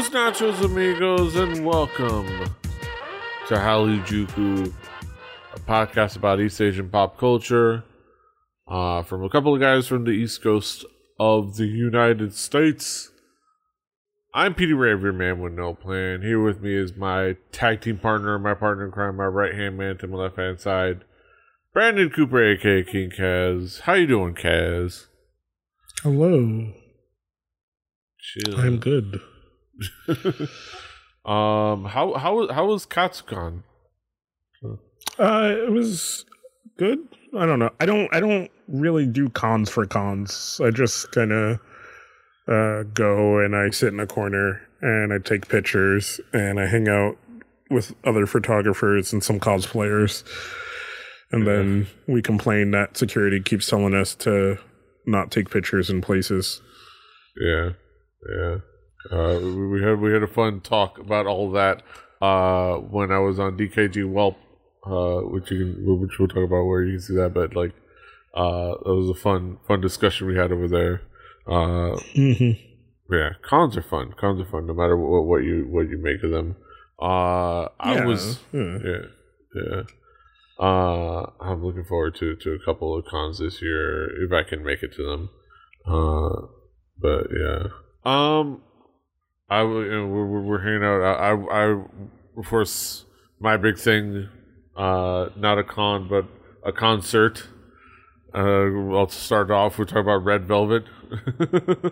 Buenos nachos, amigos, and welcome to Halijuku, a podcast about East Asian pop culture uh, from a couple of guys from the East Coast of the United States. I'm Petey Rave, your man with no plan. Here with me is my tag team partner, my partner in crime, my right hand man to my left hand side, Brandon Cooper, aka King Kaz. How you doing, Kaz? Hello. Chill. I'm good. um, how how how was Katsucon? Uh, it was good. I don't know. I don't. I don't really do cons for cons. I just kind of uh, go and I sit in a corner and I take pictures and I hang out with other photographers and some cosplayers. And then we complain that security keeps telling us to not take pictures in places. Yeah, yeah. Uh, we, had we had a fun talk about all that uh, when I was on DKG Whelp, uh, which you can which we'll talk about where you can see that. But like, uh, it was a fun fun discussion we had over there. Uh, Mm-hmm. yeah, cons are fun. Cons are fun, no matter what what you what you make of them. Uh, I Yeah, was yeah. yeah yeah. Uh, I'm looking forward to to a couple of cons this year if I can make it to them. Uh, but yeah. Um, I you know, we're, we're we're hanging out. I, I I of course my big thing, uh, not a con but a concert. Uh, I'll start off. We're talking about Red Velvet.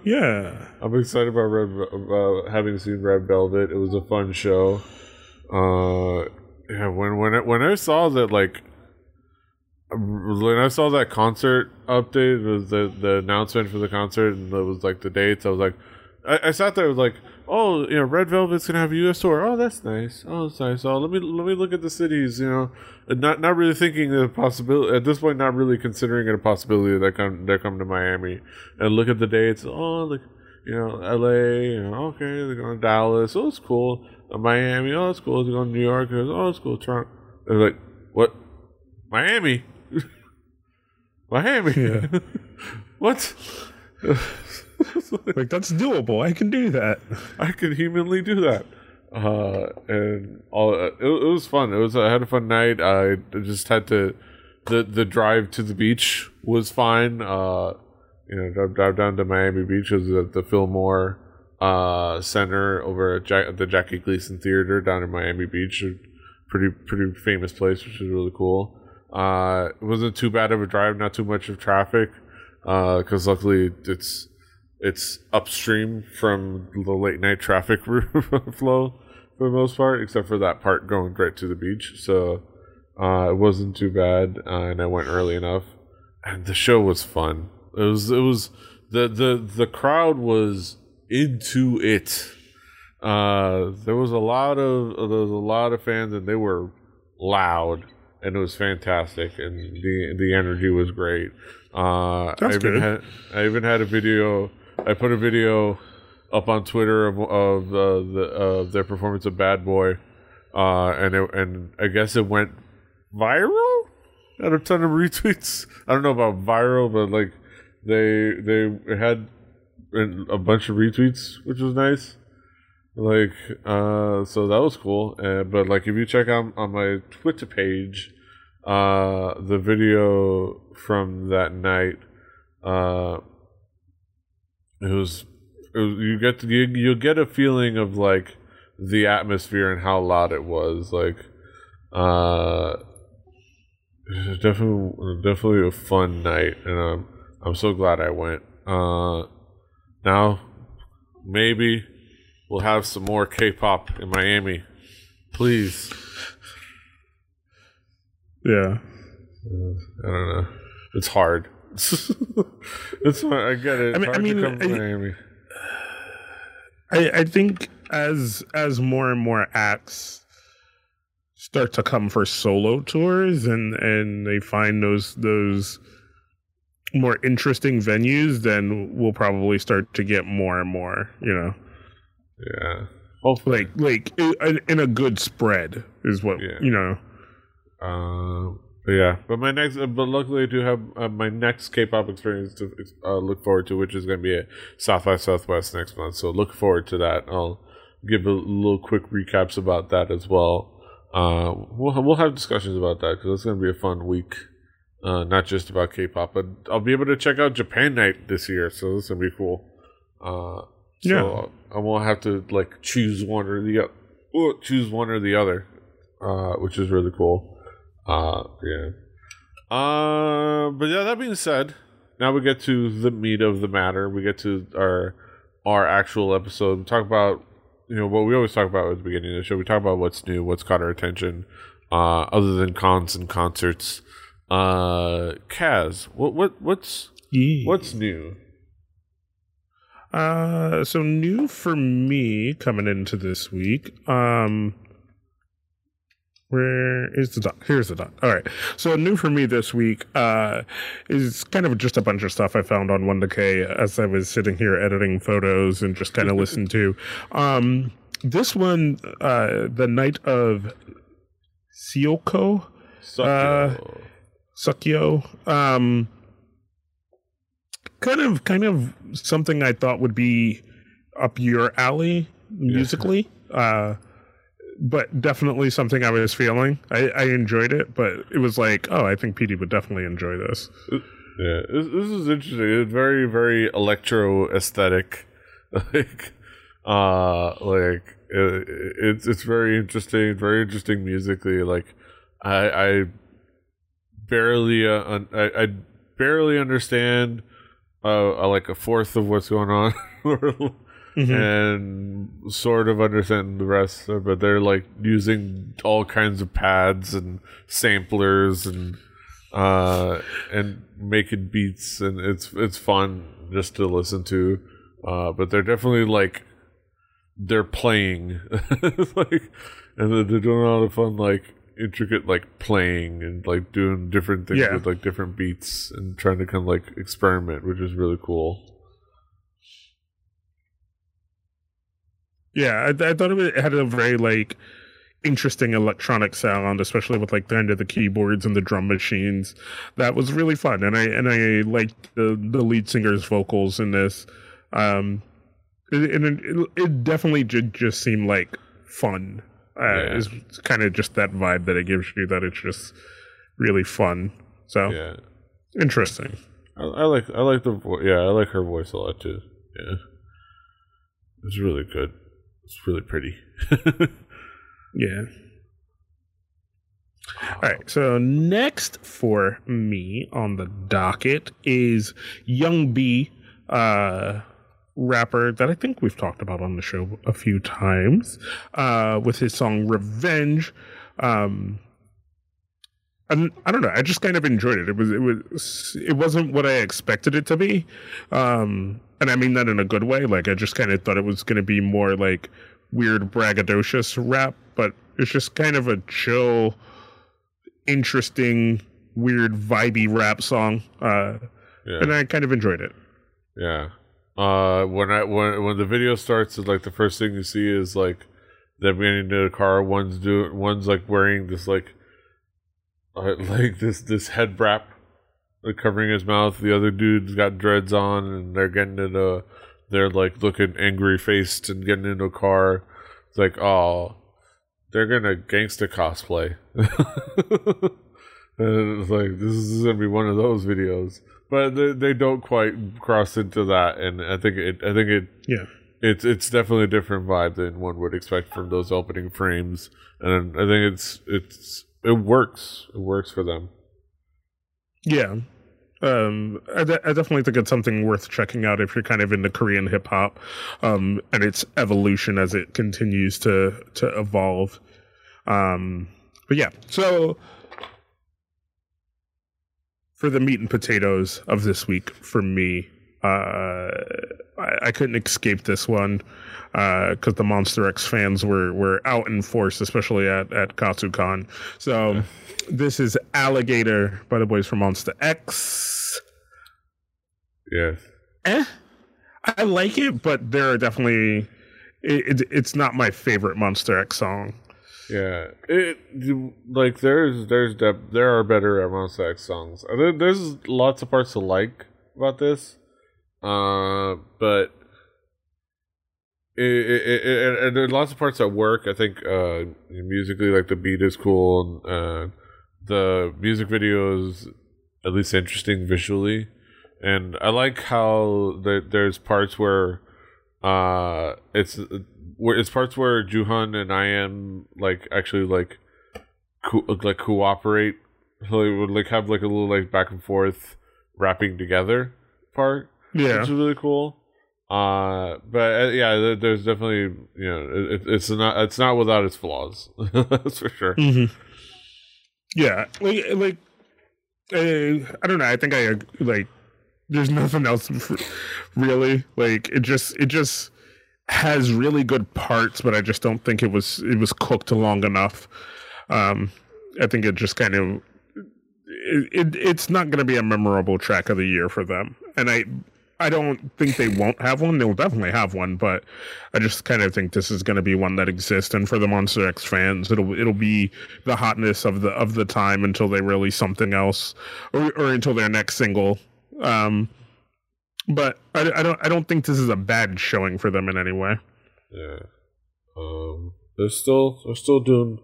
Yeah. I'm excited about Red, about having seen Red Velvet. It was a fun show. Uh, yeah, when when I, when I saw that like when I saw that concert update, was the the announcement for the concert, and it was like the dates. I was like, I, I sat there, I was like, oh, you know, Red Velvet's gonna have a U.S. tour. Oh, that's nice. Oh, that's nice. Oh, let me let me look at the cities. You know, and not not really thinking the possibility at this point. Not really considering it a possibility that come they come to Miami and look at the dates. Oh, like you know, L.A. You know, okay, they're going to Dallas. Oh, it's cool. Uh, Miami. Oh, it's cool. They're going to New York. Oh, it's cool. Toronto. They're like, what? Miami. Miami. Yeah. what? Like that's doable. I can do that. I could humanly do that. Uh, and all it, it was fun. It was I had a fun night. I just had to the the drive to the beach was fine. Uh, you know, drive, drive down to Miami Beach was at the Fillmore uh Center over at Jack, the Jackie Gleason Theater down in Miami Beach. Pretty pretty famous place, which is really cool. Uh, it wasn't too bad of a drive, not too much of traffic. Uh, because luckily it's it's upstream from the late night traffic flow for the most part, except for that part going right to the beach. So uh, it wasn't too bad, uh, and I went early enough. And the show was fun. It was it was the the the crowd was into it. Uh, there was a lot of there was a lot of fans, and they were loud, and it was fantastic, and the the energy was great. Uh, That's I even good. had I even had a video. I put a video up on Twitter of of uh, the of their performance of Bad Boy, uh, and it, and I guess it went viral. Had a ton of retweets. I don't know about viral, but like they they had a bunch of retweets, which was nice. Like, uh, so that was cool. Uh, but like, if you check out on my Twitter page, uh, the video from that night, uh, it was, it was you get to, you you get a feeling of like the atmosphere and how loud it was. Like, uh, definitely definitely a fun night, and um, I'm so glad I went. Uh, now maybe we'll have some more K-pop in Miami, please. Yeah. I don't know. It's hard. it's. I get it. I mean- I mean, to come to I-. I, I think as as more and more acts start to come for solo tours and and they find those those more interesting venues, then we'll probably start to get more and more. You know, Yeah. Hopefully. like like in a good spread is what Yeah. you know. Uh, But yeah, but my next, uh, but luckily I do have uh, my next K-pop experience to uh, look forward to, which is going to be at South by Southwest next month. So look forward to that. I'll give a little quick recaps about that as well. Uh, we'll we'll have discussions about that because it's going to be a fun week. Uh, not just about K-pop, but I'll be able to check out Japan Night this year, so this is gonna be cool. Uh, so yeah, I won't have to like choose one or the other, choose one or the other, uh, which is really cool. Uh, yeah. Uh, but yeah, that being said, now we get to the meat of the matter. We get to our our actual episode. We talk about you know what we always talk about at the beginning of the show. We talk about what's new, what's caught our attention, uh, other than cons and concerts. Uh, Kaz, what what what's yeah. what's new? Uh, so new for me coming into this week. Um, where is the dot? Here's the dot. All right. So new for me this week uh, is kind of just a bunch of stuff I found on 1theK as I was sitting here editing photos and just kind of listened to. Um, this one, uh, the night of Sioko. Uh. Um, kind of, kind of something I thought would be up your alley musically. Yeah. Uh, but definitely something I was feeling. I, I, enjoyed it, but it was like, oh, I think PD would definitely enjoy this. Yeah, this, this is interesting. It's very, very electro aesthetic. like, uh, like it, it's it's very interesting. Very interesting musically. Like, I I barely uh, un- I, I barely understand uh, like a fourth of what's going on mm-hmm. and sort of understand the rest but they're like using all kinds of pads and samplers and uh and making beats and it's it's fun just to listen to uh but they're definitely like they're playing like and they're doing a lot of fun like intricate like playing and like doing different things yeah. with like different beats and trying to kind of like experiment, which is really cool. Yeah, I, I thought it had a very like interesting electronic sound, especially with like the end of the keyboards and the drum machines. That was really fun, and I and I liked the the lead singer's vocals in this. Um, it, it, it definitely did just seem like fun uh, yeah. is kind of just that vibe that it gives you that it's just really fun. So yeah, interesting. I, I like I like the vo- yeah I like her voice a lot too. Yeah, it's really good. It's really pretty. yeah. All right. So next for me on the docket is Young B. Uh, rapper that I think we've talked about on the show a few times uh, with his song Revenge. Um, and I don't know. I just kind of enjoyed it. It was it was it wasn't what I expected it to be, um, and I mean that in a good way. Like I just kind of thought it was going to be more like weird braggadocious rap, but it's just kind of a chill, interesting, weird vibey rap song, uh, yeah. and I kind of enjoyed it. Yeah, uh, when I when when the video starts, it's like the first thing you see is like them getting into the car. One's doing one's like wearing this like uh, like this this head wrap, like covering his mouth. The other dude's got dreads on, and they're getting into they're like looking angry faced and getting into a car. It's like oh, they're gonna gangsta cosplay. and it's like this is gonna be one of those videos but they, they don't quite cross into that, and I think it. I think it. Yeah. It's it's definitely a different vibe than one would expect from those opening frames, and I think it's it's it works. It works for them. Yeah, um, I, de- I, definitely think it's something worth checking out if you're kind of into Korean hip hop, um, and its evolution as it continues to to evolve. Um, but yeah, so for the meat and potatoes of this week for me. Uh, I, I, couldn't escape this one because uh, the Monsta X fans were were out in force, especially at at Katsucon. So this is Alligator by the boys from Monsta X. Yes. Eh, I like it, but there are definitely it, it, it's not my favorite Monsta X song. Yeah, it like there's there's depth, there are better Monsta X songs. There's lots of parts to like about this, uh, but it, it, it, and there's lots of parts that work. I think uh, musically, like the beat is cool, and uh, the music video is at least interesting visually, and I like how the, there's parts where uh it's where it's parts where Jooheon and I am like actually like co- like cooperate. They would like have like a little like back and forth rapping together part. Yeah, which is really cool. Uh, but uh, yeah, there's definitely you know it, it's not it's not without its flaws. That's for sure. Mm-hmm. Yeah, like like uh, I don't know. I think I like. There's nothing else really. Like it just it just has really good parts, but I just don't think it was it was cooked long enough. Um, I think it just kind of it, it it's not going to be a memorable track of the year for them, and I I don't think they won't have one. They'll definitely have one, but I just kind of think this is going to be one that exists. And for the Monsta X fans, it'll it'll be the hotness of the of the time until they release something else, or or until their next single. Um, but I, I don't I don't think this is a bad showing for them in any way. Yeah, um, they're still they're still doing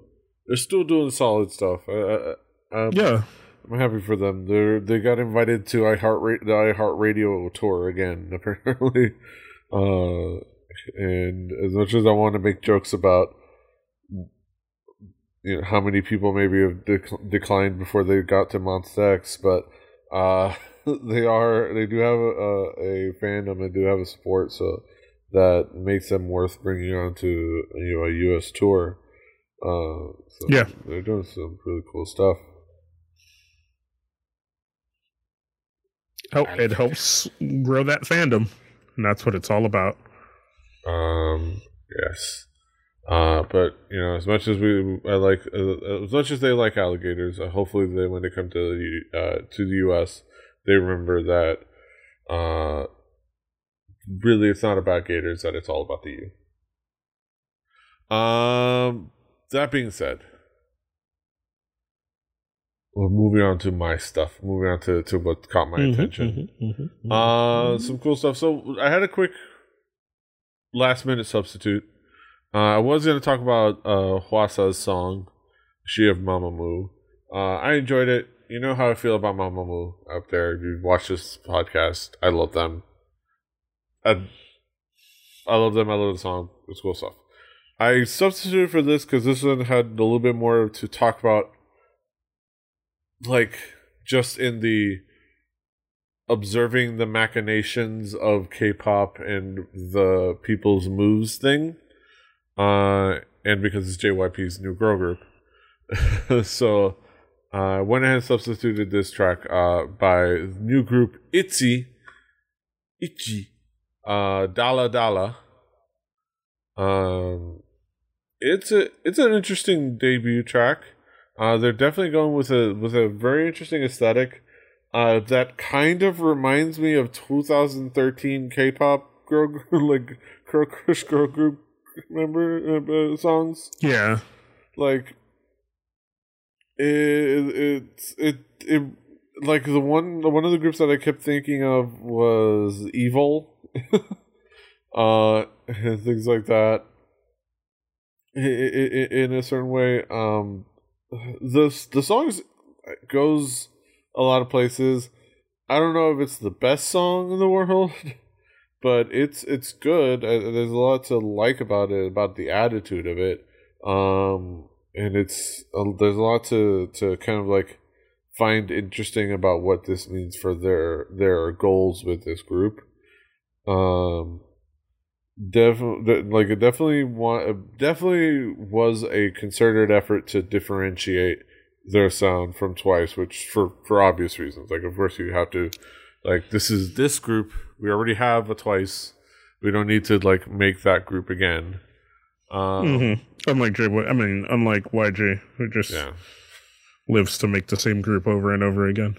they're still doing solid stuff. I, I, yeah, I'm happy for them. They they got invited to iHeart the iHeart Radio tour again apparently. Uh, and as much as I want to make jokes about you know how many people maybe have dec- declined before they got to Monsta X, but uh they are they do have a, a fandom and do have a support, so that makes them worth bringing on to you know a U.S. tour. Uh, so yeah, they're doing some really cool stuff. Help it helps grow that fandom, and that's what it's all about. Um. Yes. Uh, but you know, as much as we, I like, uh, as much as they like alligators, uh, hopefully they, when they come to the, uh, to the U.S., they remember that uh, really it's not about Gators, that it's all about the U. Um, that being said, well, moving on to my stuff, moving on to, to what caught my mm-hmm, attention. Mm-hmm, mm-hmm, uh, mm-hmm. some cool stuff. So I had a quick last minute substitute. Uh, I was going to talk about uh, Hwasa's song, She of Mamamoo. Uh, I enjoyed it you know how I feel about Mamamoo out there. If you watch this podcast, I love them. I, I love them. I love the song. It's cool stuff. I substituted for this because this one had a little bit more to talk about, like just in the observing the machinations of K-pop and the people's moves thing, uh, and because it's JYP's new girl group, so uh, went ahead and substituted this track uh, by new group Itzy, Itchy, uh, Dalla Dalla. Um, it's a it's an interesting debut track. Uh, they're definitely going with a with a very interesting aesthetic. Uh, that kind of reminds me of 2013 K-pop girl like girl crush girl group. Remember uh, songs? Yeah, like it, it it it like the one one of the groups that I kept thinking of was Evil, uh, and things like that. In a certain way, um, the the songs goes a lot of places. I don't know if it's the best song in the world, but it's it's good. There's a lot to like about it, about the attitude of it. Um, and it's uh, there's a lot to to kind of like find interesting about what this means for their their goals with this group. Um, definitely, like it definitely want definitely was a concerted effort to differentiate their sound from Twice, which for for obvious reasons. Like, of course, you have to like this is this group. We already have a Twice. We don't need to like make that group again. Um, mm-hmm. Unlike J, I mean, unlike YG, who just yeah. lives to make the same group over and over again.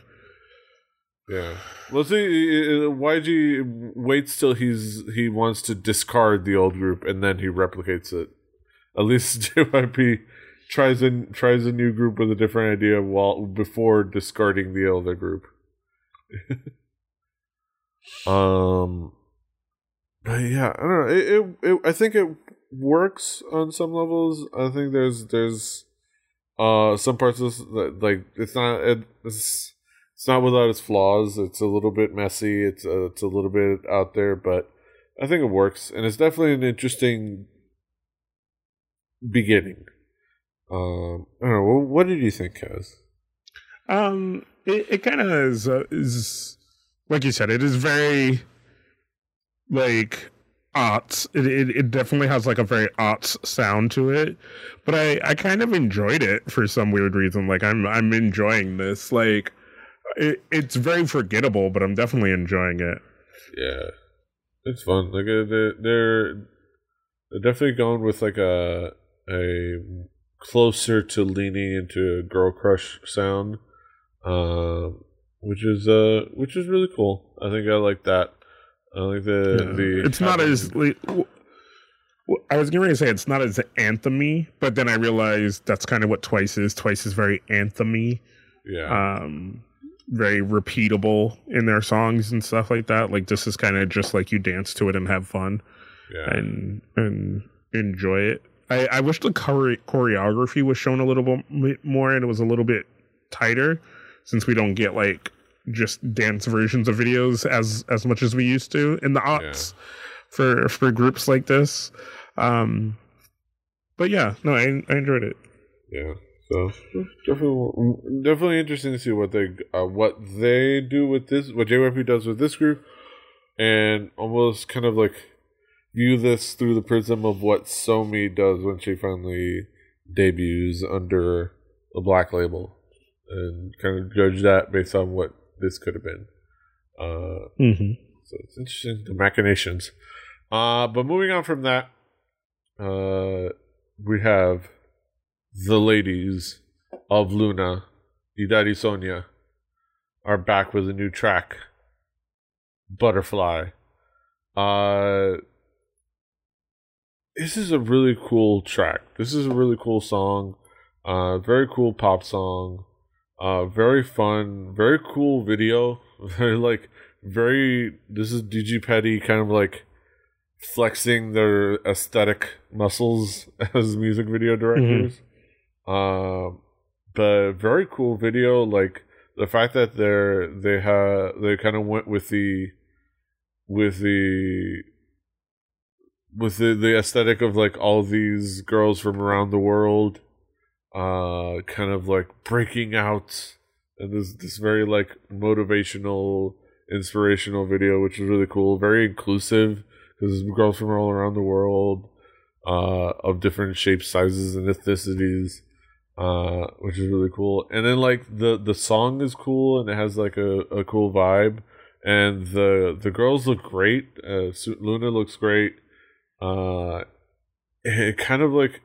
Yeah. Well, see, YG waits till he's he wants to discard the old group and then he replicates it. At least JYP tries a tries a new group with a different idea while before discarding the other group. um, but yeah, I don't know. It, it, it I think it works on some levels. I think there's there's uh some parts of that like it's not it, it's it's not without its flaws. It's a little bit messy. It's uh, it's a little bit out there, but I think it works, and it's definitely an interesting beginning. Um, I don't know. What did you think, Kaz? Um, it, it kind of is, uh, is like you said. It is very like arts. It, it it definitely has like a very arts sound to it. But I I kind of enjoyed it for some weird reason. Like I'm I'm enjoying this. Like it, it's very forgettable, but I'm definitely enjoying it. Yeah, it's fun. Like uh, they're they're, they're definitely going with like a a closer to leaning into a girl crush sound, uh, which is uh which is really cool. I think I like that. I like the Yeah. the. It's not as like, w- w- I was going to say it's not as anthemy, but then I realized that's kind of what Twice is. Twice is very anthemy, yeah um, very repeatable in their songs and stuff like that. Like this is kind of just like you dance to it and have fun yeah and and enjoy it. I, I wish the chore- choreography was shown a little bit more and it was a little bit tighter, since we don't get like just dance versions of videos as as much as we used to in the aughts for for groups like this. Um, but yeah, no, I, I enjoyed it. Yeah. So definitely, definitely interesting to see what they uh, what they do with this, what JYP does with this group, and almost kind of like view this through the prism of what Somi does when she finally debuts under the black label, and kind of judge that based on what this could have been. Uh, Mm-hmm. so it's interesting the machinations. Uh, but moving on from that, uh, we have the ladies of LOONA, Idarui Sonyeo, are back with a new track, Butterfly. Uh, this is a really cool track. This is a really cool song. Uh, very cool pop song. Uh, very fun. Very cool video. Very like very. This is Digipedi kind of like flexing their aesthetic muscles as music video directors. Um, but very cool video. Like the fact that they're they have they kind of went with the with the with the, the aesthetic of like all these girls from around the world uh kind of like breaking out and this this very like motivational inspirational video which is really cool very inclusive because girls from all around the world uh of different shapes sizes and ethnicities uh which is really cool. And then like the the song is cool and it has like a, a cool vibe. And the the girls look great. Uh LOONA looks great. Uh it kind of like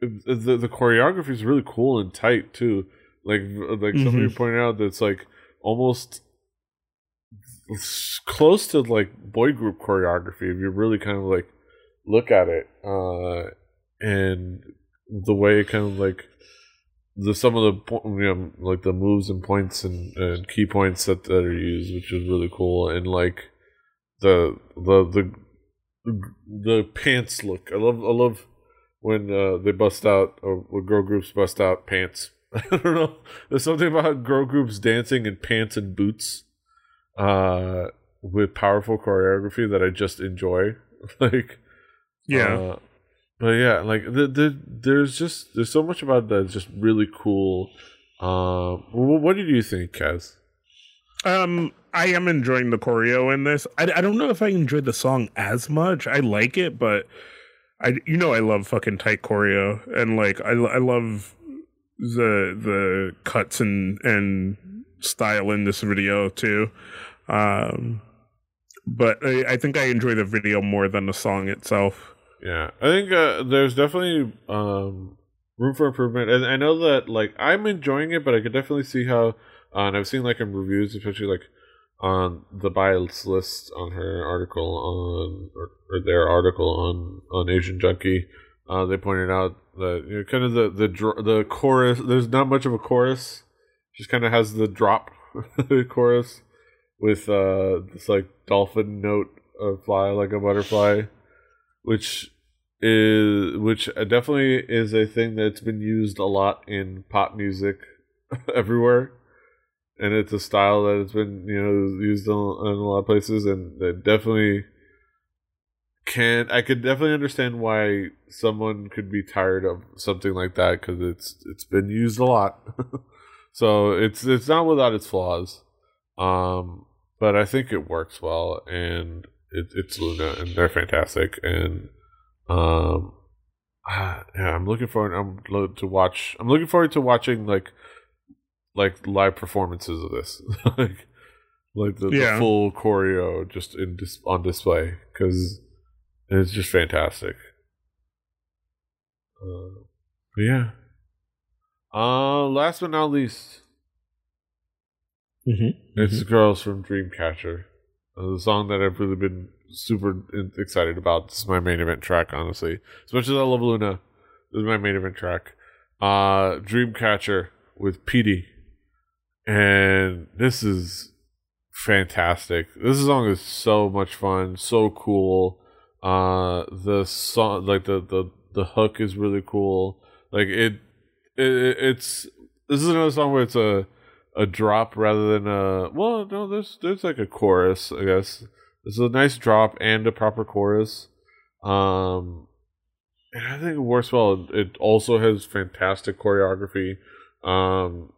the the choreography is really cool and tight too. Like like somebody pointed out that's like almost close to like boy group choreography if you really kind of like look at it. Uh and the way it kind of like the some of the you know, like the moves and points and, and key points that, that are used which is really cool. And like the the the the pants look. I love i love when uh, they bust out or when girl groups bust out pants. I don't know. There's something about girl groups dancing in pants and boots uh with powerful choreography that i just enjoy. Like Yeah. uh, but yeah, like the, the there's just there's so much about that just really cool. Wh- what did you think, Kaz? Um, I am enjoying the choreo in this. I, I don't know if I enjoyed the song as much. I like it, but I you know I love fucking tight choreo and like I I love the the cuts and and style in this video too. Um, but I, I think I enjoy the video more than the song itself. Yeah, I think uh, there's definitely um, room for improvement, and I know that like I'm enjoying it, but I could definitely see how, uh, and I've seen like in reviews, especially like on the bias list on her article on or, or their article on on Asian Junkie, uh, they pointed out that you know, kind of the the the chorus. There's not much of a chorus. Just kind of has the drop chorus with uh this like dolphin note of fly like a butterfly, which is which definitely is a thing that's been used a lot in pop music everywhere. And it's a style that has been you know used in, in a lot of places. And it definitely can I could definitely understand why someone could be tired of something like that because it's it's been used a lot. So it's it's not without its flaws. Um but I think it works well. And it, it's LOONA, and they're fantastic and um, yeah, I'm looking forward. I'm lo- to watch. I'm looking forward to watching like like live performances of this, like like the, Yeah. the full choreo just in dis- on display because it's just fantastic. Uh, but yeah. Uh, last but not least, Mm-hmm. it's the girls from Dreamcatcher. The song that I've really been super excited about. This is my main event track, honestly. As much as I love LOONA, this is my main event track. Uh, Dreamcatcher with Petey. And this is fantastic. This song is so much fun, so cool. Uh, the song, like the, the, the hook is really cool. Like it, it, it's, this is another song where it's a, a drop rather than a well no there's there's like a chorus i guess. There's a nice drop and a proper chorus. Um and i think it works well. It also has fantastic choreography. Um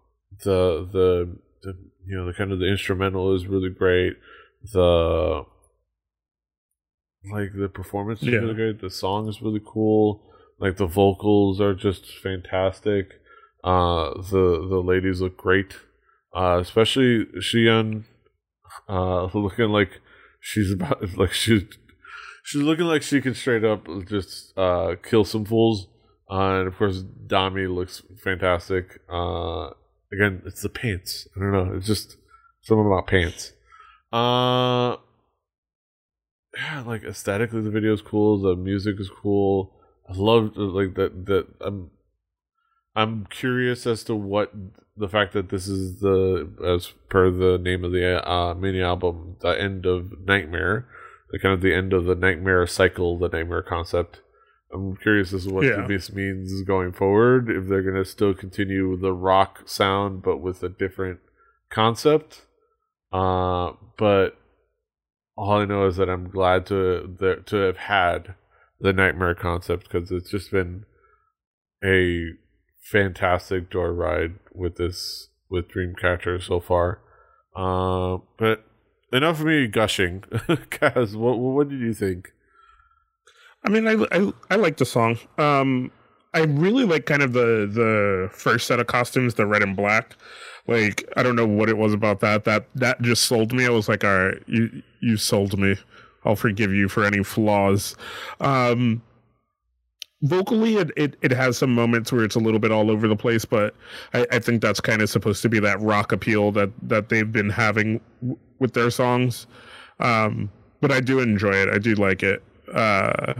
the the, the you know the kind of the instrumental is really great. The like the performance is Yeah. really great. The song is really cool. Like the vocals are just fantastic. Uh the the ladies look great uh, especially Siyeon, uh, looking like she's about like she's she's looking like she can straight up just uh kill some fools. Uh, and of course, Dami looks fantastic. Uh, again, it's the pants. I don't know. It's just something about pants. Uh, yeah, like aesthetically, the video is cool. The music is cool. I love like that. That I'm I'm curious as to what the fact that this is the as per the name of the uh, mini album, the end of Nightmare, the kind of the end of the Nightmare cycle, the Nightmare concept. I'm curious as to what Yeah. this means going forward. If they're gonna still continue the rock sound but with a different concept. Uh, but all I know is that I'm glad to to have had the Nightmare concept because it's just been a fantastic joyride with this with Dreamcatcher so far. Uh, but enough of me gushing. Kaz, what what did you think? I mean, I, I I like the song. Um, I really like kind of the the first set of costumes, the red and black. Like I don't know what it was about that that that just sold me. I was like, all right, you you sold me. I'll forgive you for any flaws. Um, vocally, it, it it has some moments where it's a little bit all over the place, but I, I think that's kind of supposed to be that rock appeal that that they've been having w- with their songs. Um, but I do enjoy it. I do like it. Uh,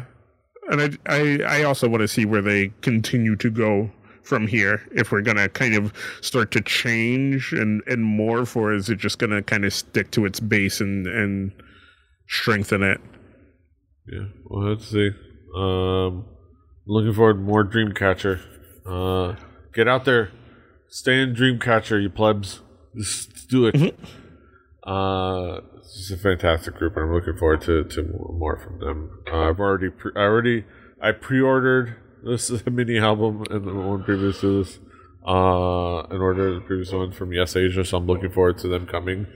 and I, I, I also want to see where they continue to go from here. If we're gonna kind of start to change and and more or is it just gonna kind of stick to its base and and strengthen it? Yeah, well, let's see. Um, looking forward to more Dreamcatcher. Uh, get out there, stay in Dreamcatcher, you plebs. Just do it. Uh, it's just a fantastic group, and I'm looking forward to to more, more from them. Uh, I've already, pre- I already, I pre-ordered this mini album and the one previous to this. Uh, in order the previous one from YesAsia, so I'm looking forward to them coming.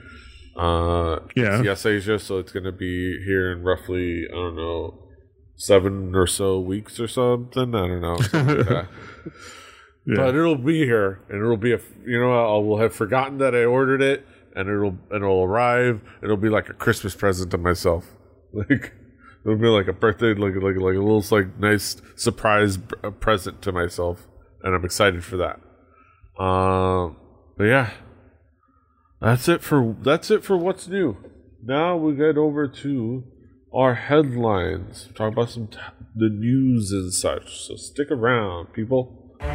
Uh, Yeah. it's YesAsia, so it's gonna be here in roughly I don't know seven or so weeks or something. I don't know. Like yeah. But it'll be here, and it'll be a you know I will have forgotten that I ordered it, and it'll and it'll arrive. It'll be like a Christmas present to myself, like it'll be like a birthday, like like like a little like nice surprise b- uh, present to myself, and I'm excited for that. Um, but yeah, that's it for that's it for what's new. Now we get over to our headlines. Talk about some t- the news and such. So stick around, people. All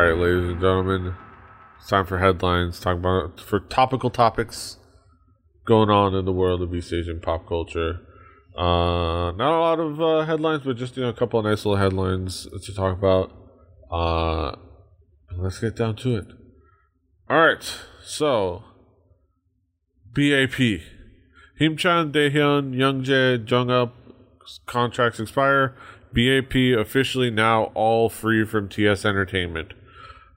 right, ladies and gentlemen, it's time for headlines. Talk about for topical topics going on in the world of East Asian pop culture. Uh, not a lot of uh, headlines, but just you know a couple of nice little headlines to talk about. Uh, let's get down to it. All right, so BAP, Himchan, Daehyun, Youngjae, Jung contracts expire. BAP officially now all free from TS Entertainment.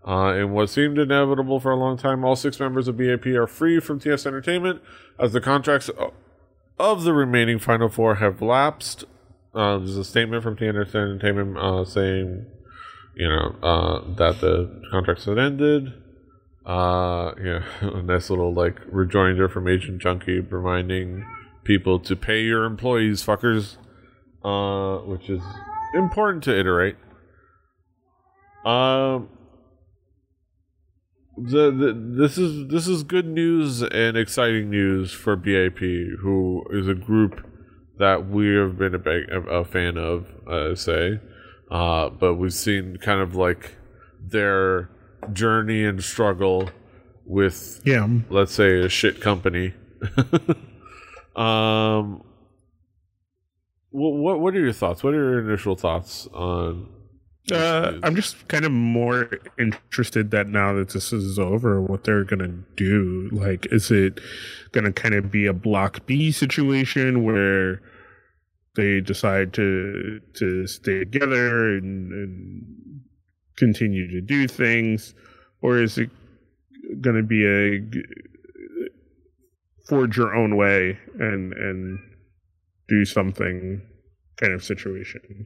Uh, in what seemed inevitable for a long time, all six members of BAP are free from TS Entertainment as the contracts of the remaining final four have lapsed. Uh, there's a statement from TS Entertainment uh, saying, you know, uh, that the contracts had ended. Uh, yeah, a nice little like rejoinder from Asian Junkie reminding people to pay your employees, fuckers. Uh, which is important to iterate. Um, the, the this is this is good news and exciting news for BAP, who is a group that we have been a, big, a fan of, I say. Uh, but we've seen kind of like their journey and struggle with, yeah, let's say, a shit company. um, what what are your thoughts? What are your initial thoughts on uh, I'm just kind of more interested that now that this is over, what they're gonna do. Like, is it gonna kind of be a block B situation where they decide to to stay together and, and continue to do things, or is it gonna be a forge your own way and and do something kind of situation?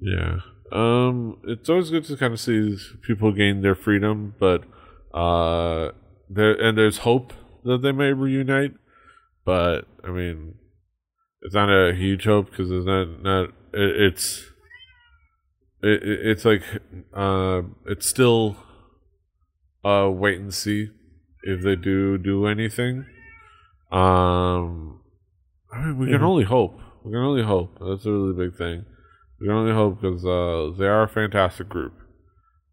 Yeah. Um, it's always good to kind of see people gain their freedom, but uh, there and there's hope that they may reunite. But I mean, it's not a huge hope because it's not not it, it's it, it's like uh, it's still uh wait and see if they do do anything. Um, I mean, we can only hope. We can only hope. That's a really big thing. We only hope because uh, they are a fantastic group.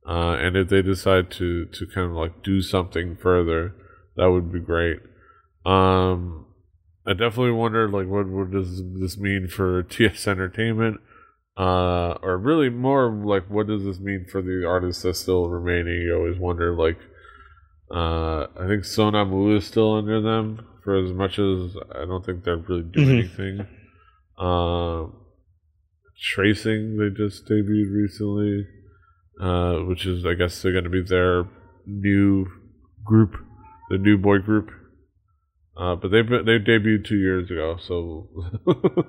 Uh, and if they decide to, to kind of like do something further, that would be great. Um, I definitely wonder like what, what does this mean for TS Entertainment? Uh, or really more like what does this mean for the artists that's still remaining? You always wonder like uh, I think Sonamu is still under them for as much as I don't think they're really doing mm-hmm. anything. Um, TRCNG they just debuted recently, uh, which is I guess they're going to be their new group, the new boy group. Uh, but they've they debuted two years ago, so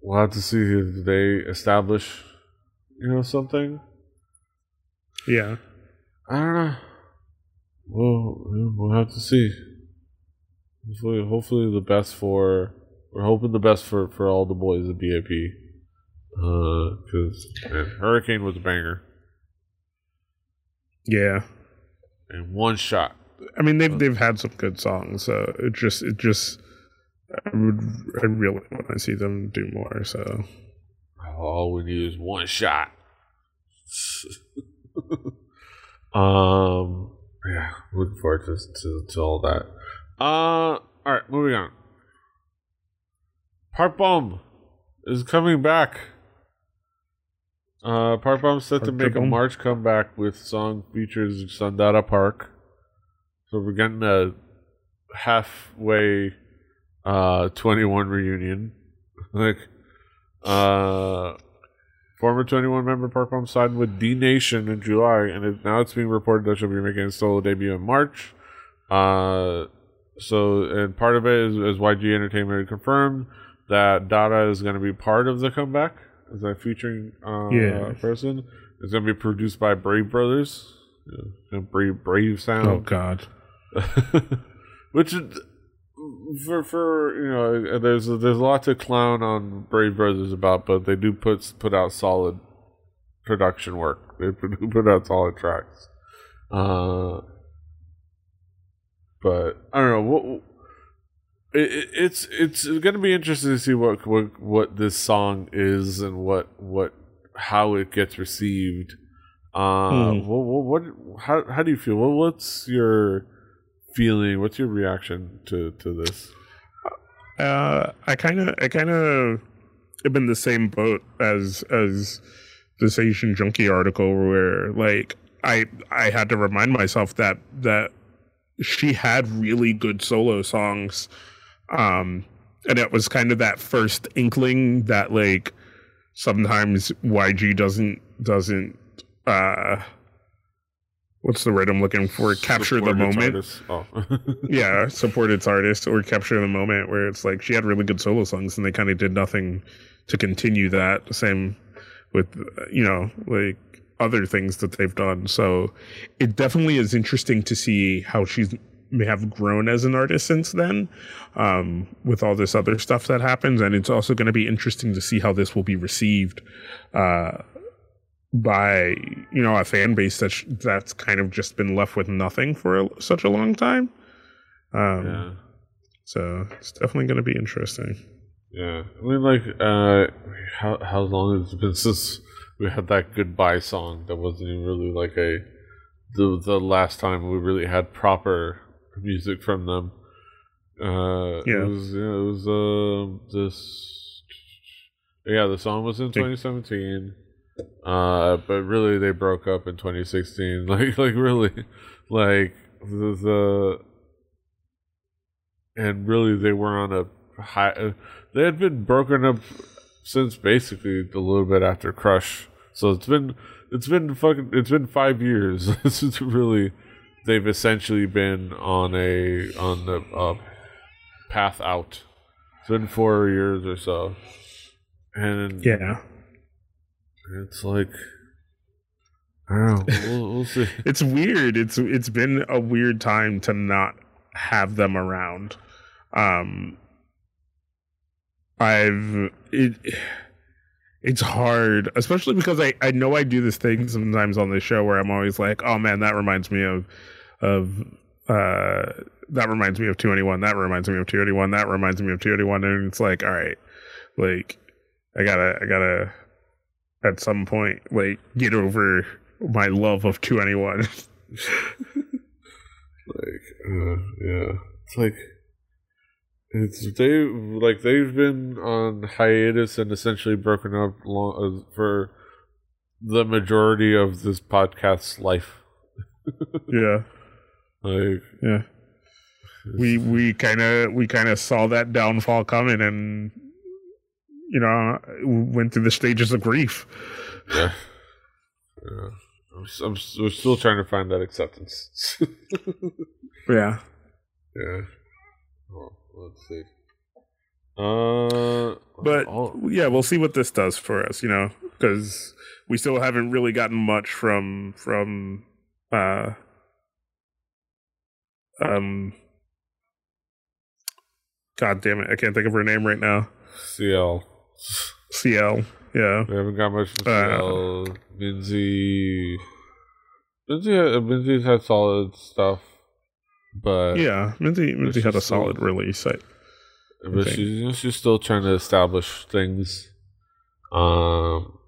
we'll have to see if they establish, you know, something. Yeah, I don't know. Well, we'll have to see. Hopefully, hopefully the best for we're hoping the best for, for all the boys at BAP. Because uh, Hurricane was a banger. Yeah. And one shot. I mean, they've they've had some good songs. So it just it just I would I really want to see them do more. So all we need is one shot. um. Yeah, looking forward to, to to all that. Uh. All right, moving on. Park Bom is coming back. Uh, Park Bom's set Park to make a March comeback with song features Sandara Park. So we're getting a halfway uh 2NE1 reunion. like uh former 2NE1 member Park Bom signed with D Nation in July and it, now it's being reported that she'll be making a solo debut in March. Uh so and part of it is, is YG Entertainment confirmed that Dara is going to be part of the comeback as a featuring uh, yeah. person. It's going to be produced by Brave Brothers. Yeah, brave, brave sound. Oh God. Which is for for you know, there's there's a lot to clown on Brave Brothers about, but they do put put out solid production work. They put, put out solid tracks. Uh, but I don't know what. It, it's it's going to be interesting to see what, what what this song is and what what how it gets received. Uh, mm. what, what, what how how do you feel? What, what's your feeling? What's your reaction to to this? Uh, I kind of I kind of have been the same boat as as this Asian Junkie article where like I I had to remind myself that that she had really good solo songs um and it was kind of that first inkling that like sometimes YG doesn't doesn't uh what's the word I'm looking for? Capture the moment. Oh. yeah, support its artist or capture the moment where it's like she had really good solo songs and they kind of did nothing to continue that. Same with you know like other things that they've done. So it definitely is interesting to see how she's have grown as an artist since then um, with all this other stuff that happens. And it's also going to be interesting to see how this will be received uh, by you know a fan base that's that's kind of just been left with nothing for a, such a long time. Um, yeah. so it's definitely going to be interesting. Yeah. I mean like uh how how long has it been since we had that goodbye song? That wasn't even really like a the the last time we really had proper music from them. Uh, yeah, it was yeah, it was uh, this yeah the song was in 2017. Uh, but really they broke up in 2016. Like like really, like the, the and really they were on a high. Uh, they had been broken up since basically a little bit after Crush. So it's been it's been fucking it's been five years. it's really they've essentially been on a on the uh, path out. It's been four years or so, and yeah, it's like I don't know. We'll, we'll see. it's weird. It's it's been a weird time to not have them around. Um, I've it. It's hard, especially because I, I know I do this thing sometimes on the show where I'm always like, oh man, that reminds me of of uh that reminds me of 2NE1. That reminds me of 2NE1. That reminds me of 2NE1. And it's like, all right, like I gotta I gotta at some point like get over my love of 2NE1. like uh, yeah, it's like it's they like they've been on hiatus and essentially broken up long, uh, for the majority of this podcast's life. yeah, like yeah, we we kind of we kind of saw that downfall coming, and you know went through the stages of grief. Yeah, yeah. I'm, I'm we're still trying to find that acceptance. yeah, yeah. Well, let's see. Uh, but yeah, we'll see what this does for us. You know, because we still haven't really gotten much from from uh um God damn it, I can't think of her name right now. CL. CL. Yeah. We haven't got much from CL. Uh, Minzy. Minzy, Minzy's had solid stuff. But yeah, Minzy Minzy had a still, solid release. I, but she's you know, she's still trying to establish things. Um.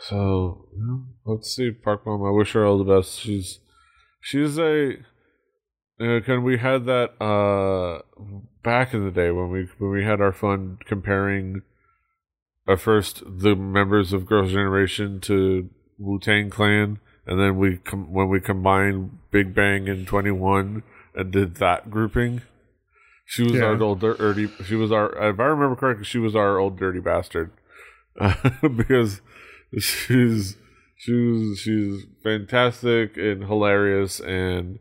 So you know, let's see, Park Bom. I wish her all the best. She's she's a. You know, can we had that uh back in the day when we when we had our fun comparing at first the members of Girls' Generation to Wu Tang Clan and then we com- when we combined Big Bang and 2NE1 and did that grouping, she was yeah. our old dirty. She was our, if I remember correctly, she was our old dirty bastard uh, because she's she's she's fantastic and hilarious, and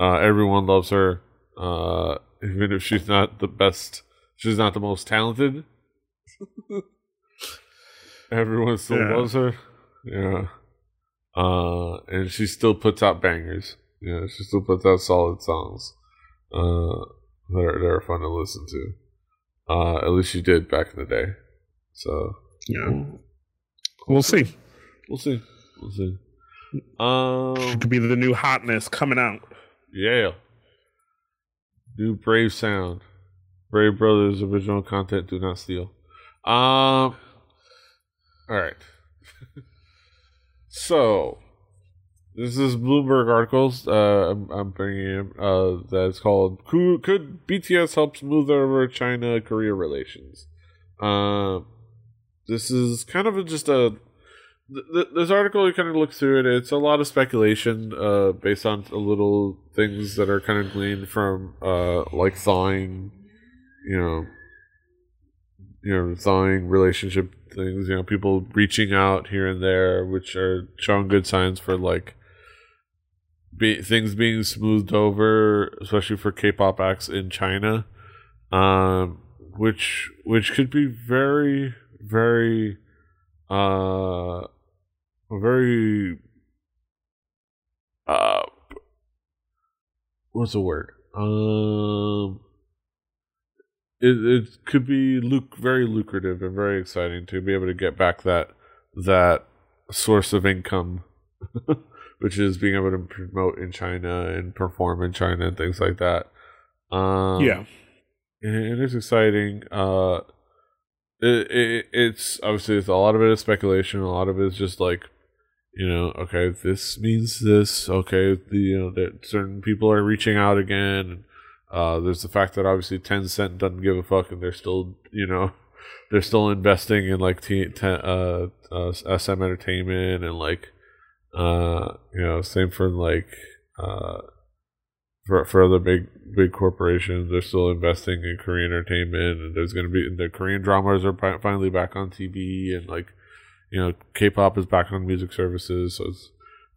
uh, everyone loves her, uh, even if she's not the best. She's not the most talented. everyone still yeah. loves her. Yeah. Uh, and she still puts out bangers. Yeah, she still puts out solid songs. Uh, that are, that are fun to listen to. Uh, at least she did back in the day. So yeah, We'll see. We'll see. We'll see. Um, It could be the new hotness coming out. yeah. New Brave sound. Brave Brothers original content. Do not steal. Um. All right. so, this is Bloomberg articles. Uh, I'm, I'm bringing in. Uh, that's called "Could, could BTS help smooth over China Korea relations?" Uh, this is kind of a, just a th- th- this article you kind of look through it it's a lot of speculation uh based on a little things that are kind of gleaned from uh like thawing you know you know thawing relationship things you know people reaching out here and there which are showing good signs for like be, things being smoothed over especially for k-pop acts in china um which which could be very very uh very uh what's the word? Um it, it could be luc- very lucrative and very exciting to be able to get back that that source of income which is being able to promote in China and perform in China and things like that um yeah. and it's exciting. Uh, it, it it's obviously it's a lot of it is speculation. A lot of it is just like, you know, okay, this means this. Okay, the, you know that certain people are reaching out again. Uh, there's the fact that obviously Tencent doesn't give a fuck, and they're still, you know, they're still investing in like t- t- uh, uh, SM Entertainment and like, uh, you know, same for like, uh, for for other big big corporations. They're still investing in Korean entertainment, and there's going to be the Korean dramas are fi- finally back on TV, and like you know, K-pop is back on music services, so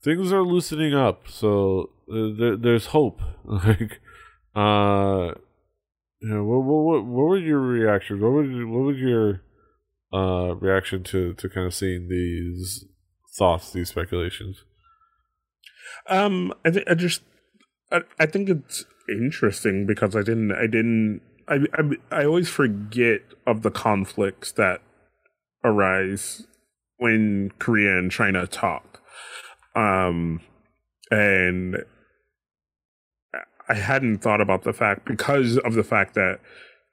things are loosening up. So uh, there, there's hope. like, uh, know, what what what, what were your reactions? What was what was your uh reaction to to kind of seeing these thoughts, these speculations? Um, I, th- I just, I, I think it's interesting because I didn't, I didn't, I, I, I always forget of the conflicts that arise when Korea and China talk. Um, and I hadn't thought about the fact because of the fact that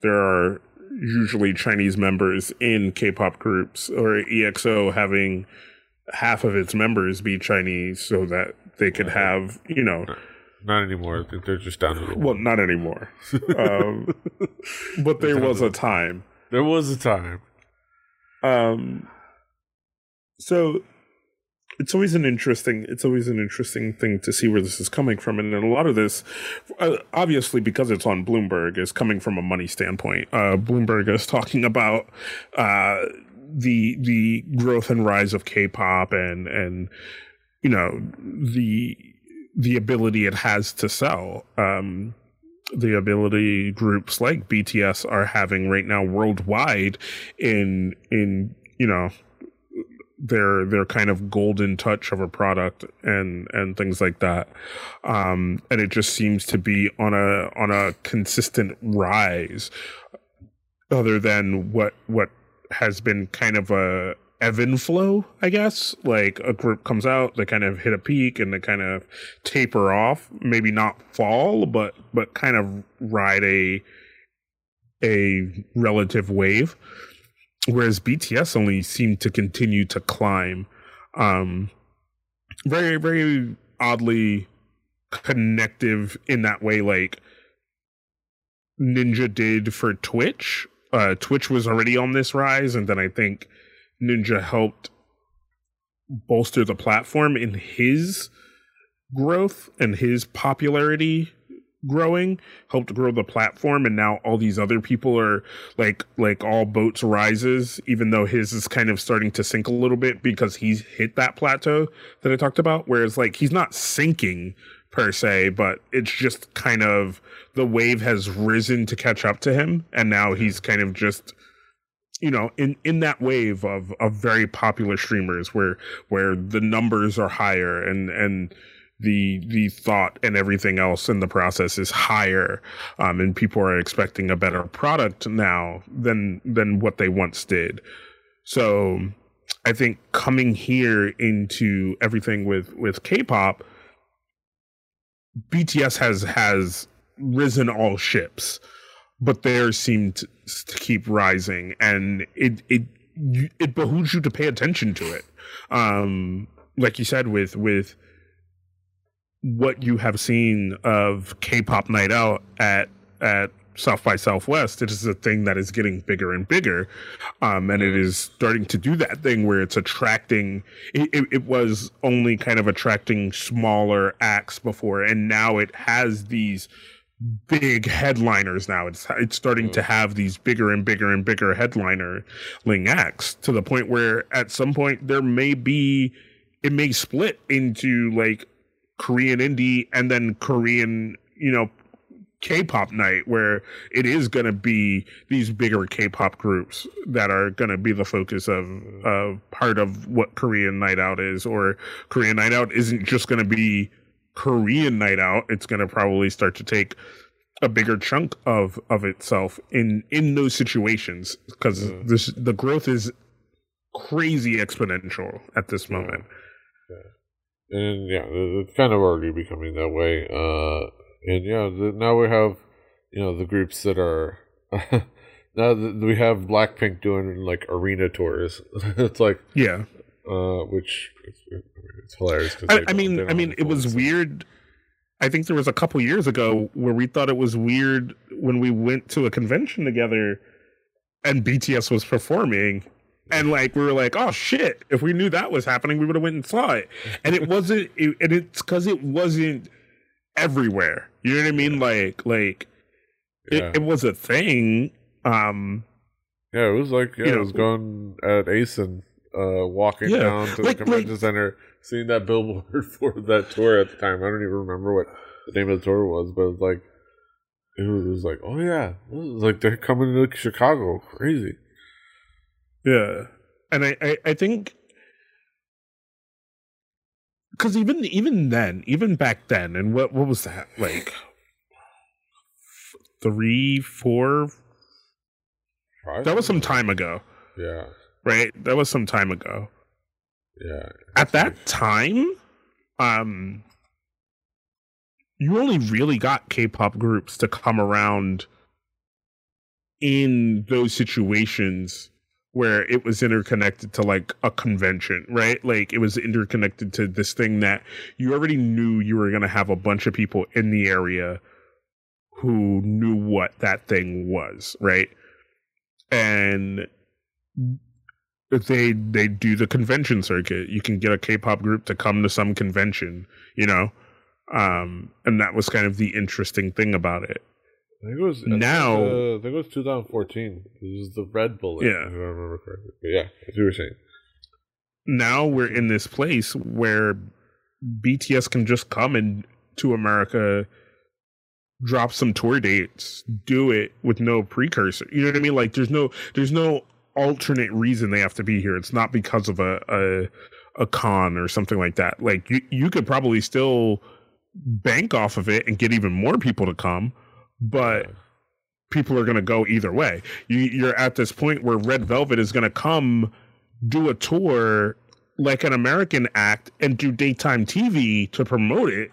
there are usually Chinese members in K-pop groups or EXO having half of its members be Chinese so that they could have, you know, Not anymore. I think they're just down to the well, not anymore. Um, but there was a time. There was a time. Um, so it's always an interesting it's always an interesting thing to see where this is coming from and a lot of this uh, obviously because it's on bloomberg is coming from a money standpoint. Uh, bloomberg is talking about uh, the the growth and rise of k-pop and and you know the the ability it has to sell. Um the ability groups like BTS are having right now worldwide in in you know their their kind of golden touch of a product and and things like that. Um and it just seems to be on a on a consistent rise other than what what has been kind of a ebb and flow i guess. Like a group comes out they kind of hit a peak and they kind of taper off. Maybe not fall but but kind of ride a a relative wave whereas BTS only seemed to continue to climb. Um, very, very oddly connective in that way, like Ninja did for Twitch. Uh, Twitch was already on this rise, and then I think Ninja helped bolster the platform in his growth and his popularity growing helped grow the platform and now all these other people are like like all boats rises even though his is kind of starting to sink a little bit because he's hit that plateau that i talked about whereas like he's not sinking per se but it's just kind of the wave has risen to catch up to him and now he's kind of just you know in in that wave of of very popular streamers where where the numbers are higher and and the the thought and everything else in the process is higher um, and people are expecting a better product now than than what they once did so I think coming here into everything with with K-pop, BTS has has risen all ships, but theirs seem to, to keep rising, and it it it behooves you to pay attention to it. Um, like you said, with with what you have seen of K-pop night out at at South by Southwest, it is a thing that is getting bigger and bigger, um, and it is starting to do that thing where it's attracting. It, it, it, was only kind of attracting smaller acts before, and now it has these big headliners. Now it's it's starting mm. to have these bigger and bigger and bigger headliner ling acts to the point where at some point there may be it may split into like Korean indie and then Korean, you know, K-pop night where it is going to be these bigger K-pop groups that are going to be the focus of of part of what Korean Night Out is or Korean Night Out isn't just going to be Korean Night Out it's going to probably start to take a bigger chunk of of itself in in those situations because mm. this the growth is crazy exponential at this moment. And yeah, it's kind of already becoming that way. Uh and yeah, the, now we have you know the groups that are now that we have Blackpink doing like arena tours. it's like yeah, uh, which it's, it's hilarious. I, I mean, I mean, it was weird. I think there was a couple years ago where we thought it was weird when we went to a convention together and BTS was performing and like we were like oh shit if we knew that was happening we would have went and saw it and it wasn't it, and it's because it wasn't everywhere. You know what I mean? Like like yeah. it, it was a thing. Um Yeah, it was like yeah, it was going at ACen, uh walking yeah, down to like, the convention like, center, seeing that billboard for that tour at the time. I don't even remember what the name of the tour was, but it was like it was, it was like, oh yeah, it was like they're coming to Chicago, crazy. Yeah, and I, I, I think because even even then, even back then, and what what was that like? Three, four. Five that was some time ago. Yeah. Right. That was some time ago. Yeah. At that time, um, you only really got K-pop groups to come around in those situations where it was interconnected to like a convention, right? Like it was interconnected to this thing that you already knew you were going to have a bunch of people in the area who knew what that thing was, right? And they they do the convention circuit. You can get a K-pop group to come to some convention, you know. Um and that was kind of the interesting thing about it. I think it was now. Uh, I think it was 2014. It was the Red Bullet. Yeah, I remember correctly. But yeah, as you were saying. Now we're in this place where BTS can just come in to America, drop some tour dates, do it with no precursor. You know what I mean? Like there's no there's no alternate reason they have to be here. It's not because of a a, a con or something like that. Like you you could probably still bank off of it and get even more people to come but people are going to go either way. You, you're at this point where Red Velvet is going to come do a tour like an American act and do daytime TV to promote it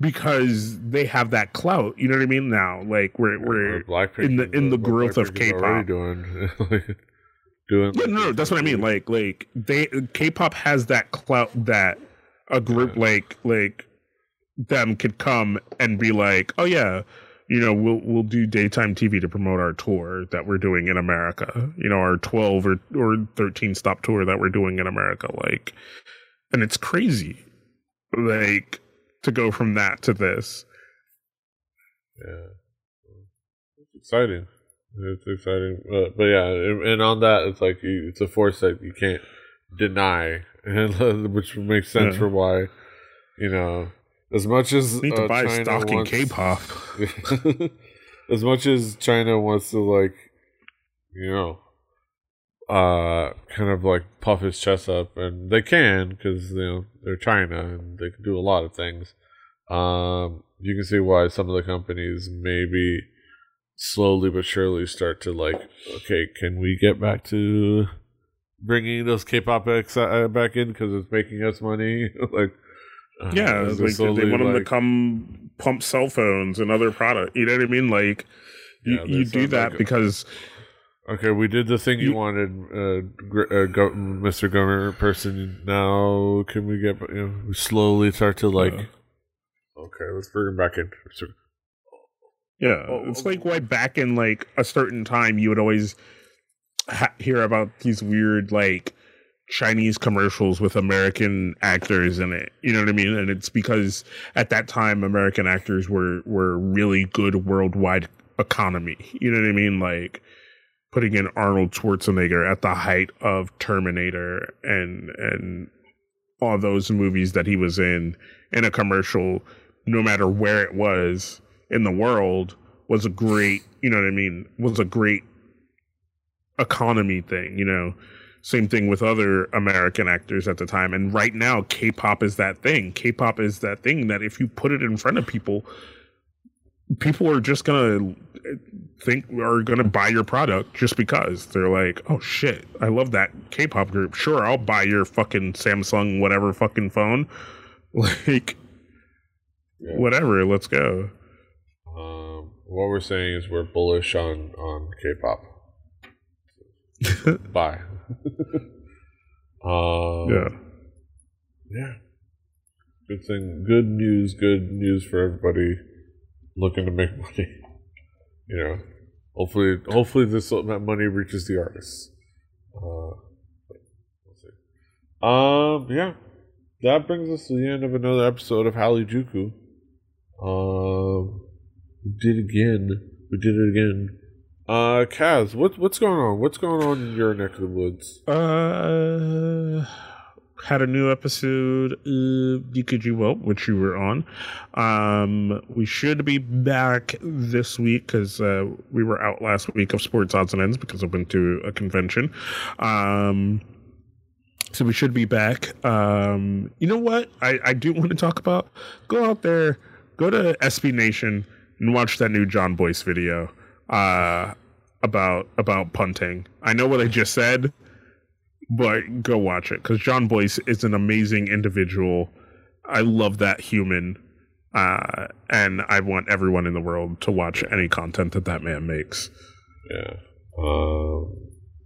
because they have that clout. You know what I mean? Now, like we're we're in the in the growth of K-pop. Doing, doing yeah, no, no, that's what I mean. Like like they K-pop has that clout that a group yeah. like like them could come and be like, oh yeah, you know, we'll we'll do daytime TV to promote our tour that we're doing in America. You know, our twelve or or thirteen stop tour that we're doing in America. Like, and it's crazy, like to go from that to this. Yeah, it's exciting. It's exciting, but, but yeah, and on that, it's like you, it's a force that you can't deny, and which makes sense yeah. for why, you know, as much as need to uh, buy China stock wants, in K-pop. as much as China wants to like, you know, uh, kind of like puff its chest up, and they can because you know they're China and they can do a lot of things. Um, you can see why some of the companies maybe slowly but surely start to like, okay, can we get back to bringing those K-pop acts uh, back in because it's making us money. like, uh, yeah, like they want them like, to come pump cell phones and other products. You know what I mean? Like, you, yeah, you do that like because. Okay, we did the thing you, you wanted, uh, uh, go, Mr. Governor person. Now, can we get you know, we slowly start to like? okay, let's bring him back in. Yeah, oh, it's like why back in like a certain time you would always ha- hear about these weird like Chinese commercials with American actors in it. You know what I mean? And it's because at that time American actors were were really good worldwide economy. You know what I mean? Like putting in Arnold Schwarzenegger at the height of Terminator and and all those movies that he was in in a commercial no matter where it was in the world was a great, you know what I mean, was a great economy thing, you know. Same thing with other American actors at the time. And right now, K pop is that thing. K pop is that thing that if you put it in front of people, people are just gonna think are gonna buy your product just because they're like, oh shit, I love that K-pop group. Sure, I'll buy your fucking Samsung whatever fucking phone. Like, yeah. whatever. Let's go. Um, what we're saying is we're bullish on on K-pop. Bye. Um, yeah. Yeah. Good thing. Good news. Good news for everybody looking to make money. You know, hopefully, hopefully this that money reaches the artists. Uh, we'll see. Um, yeah, that brings us to the end of another episode of Halijuku. Um, we did again. We did it again. Uh, Kaz, what what's going on? What's going on in your neck of the woods? Uh, had a new episode of Nikki Well, which you were on. Um, we should be back this week because uh, we were out last week of Sports Odds and Ends because I went to a convention. Um, so we should be back. Um, you know what? I, I do want to talk about. Go out there, go to SB Nation and watch that new Jon Bois video uh, about about punting. I know what I just said, but go watch it because Jon Bois is an amazing individual. I love that human, uh, and I want everyone in the world to watch any content that that man makes. Yeah. Um,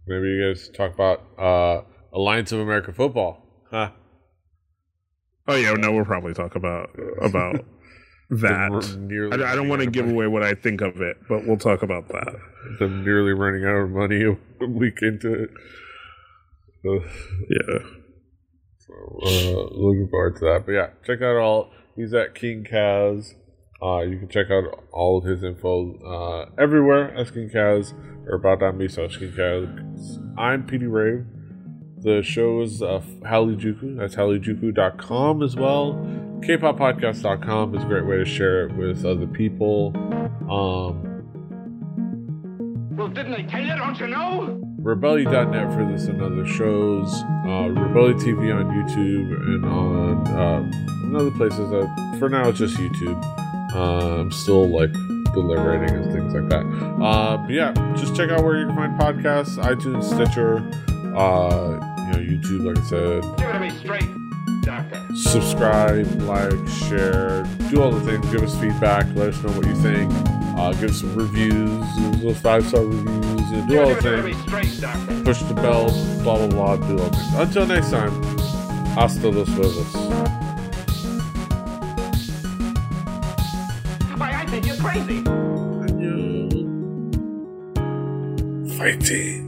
maybe you guys talk about uh, Alliance of American Football, huh? Oh yeah, no, we'll probably talk about about that. I, I, don't want to give away what I think of it, but we'll talk about that. Them nearly running out of money a week into it. yeah. So, uh, looking forward to that. But yeah, check out all. He's at King Kaz. Uh, you can check out all of his info uh, everywhere as King Kaz or about me so King Kaz. I'm Petey Rave. The show is uh, Halijuku. That's halijuku.com as well. Kpoppodcast.com is a great way to share it with other people. Um, well, didn't I tell you? Don't you know? Rebelly.net for this and other shows. Uh, Rebelly TV on YouTube and on uh, other places. Uh, for now, it's just YouTube. Uh, I'm still like deliberating and things like that. Uh, but yeah, just check out where you can find podcasts: iTunes, Stitcher, uh, you know, YouTube. Like I said, give it to me straight. doctor. Subscribe, like, share, do all the things. Give us feedback. Let us know what you think. Uh, give us some reviews, those five star reviews, and do all the things. Straight, Push the bell, blah blah blah. Do all things. Until next time, hasta los huevos. Why, I think you're crazy. Fighting.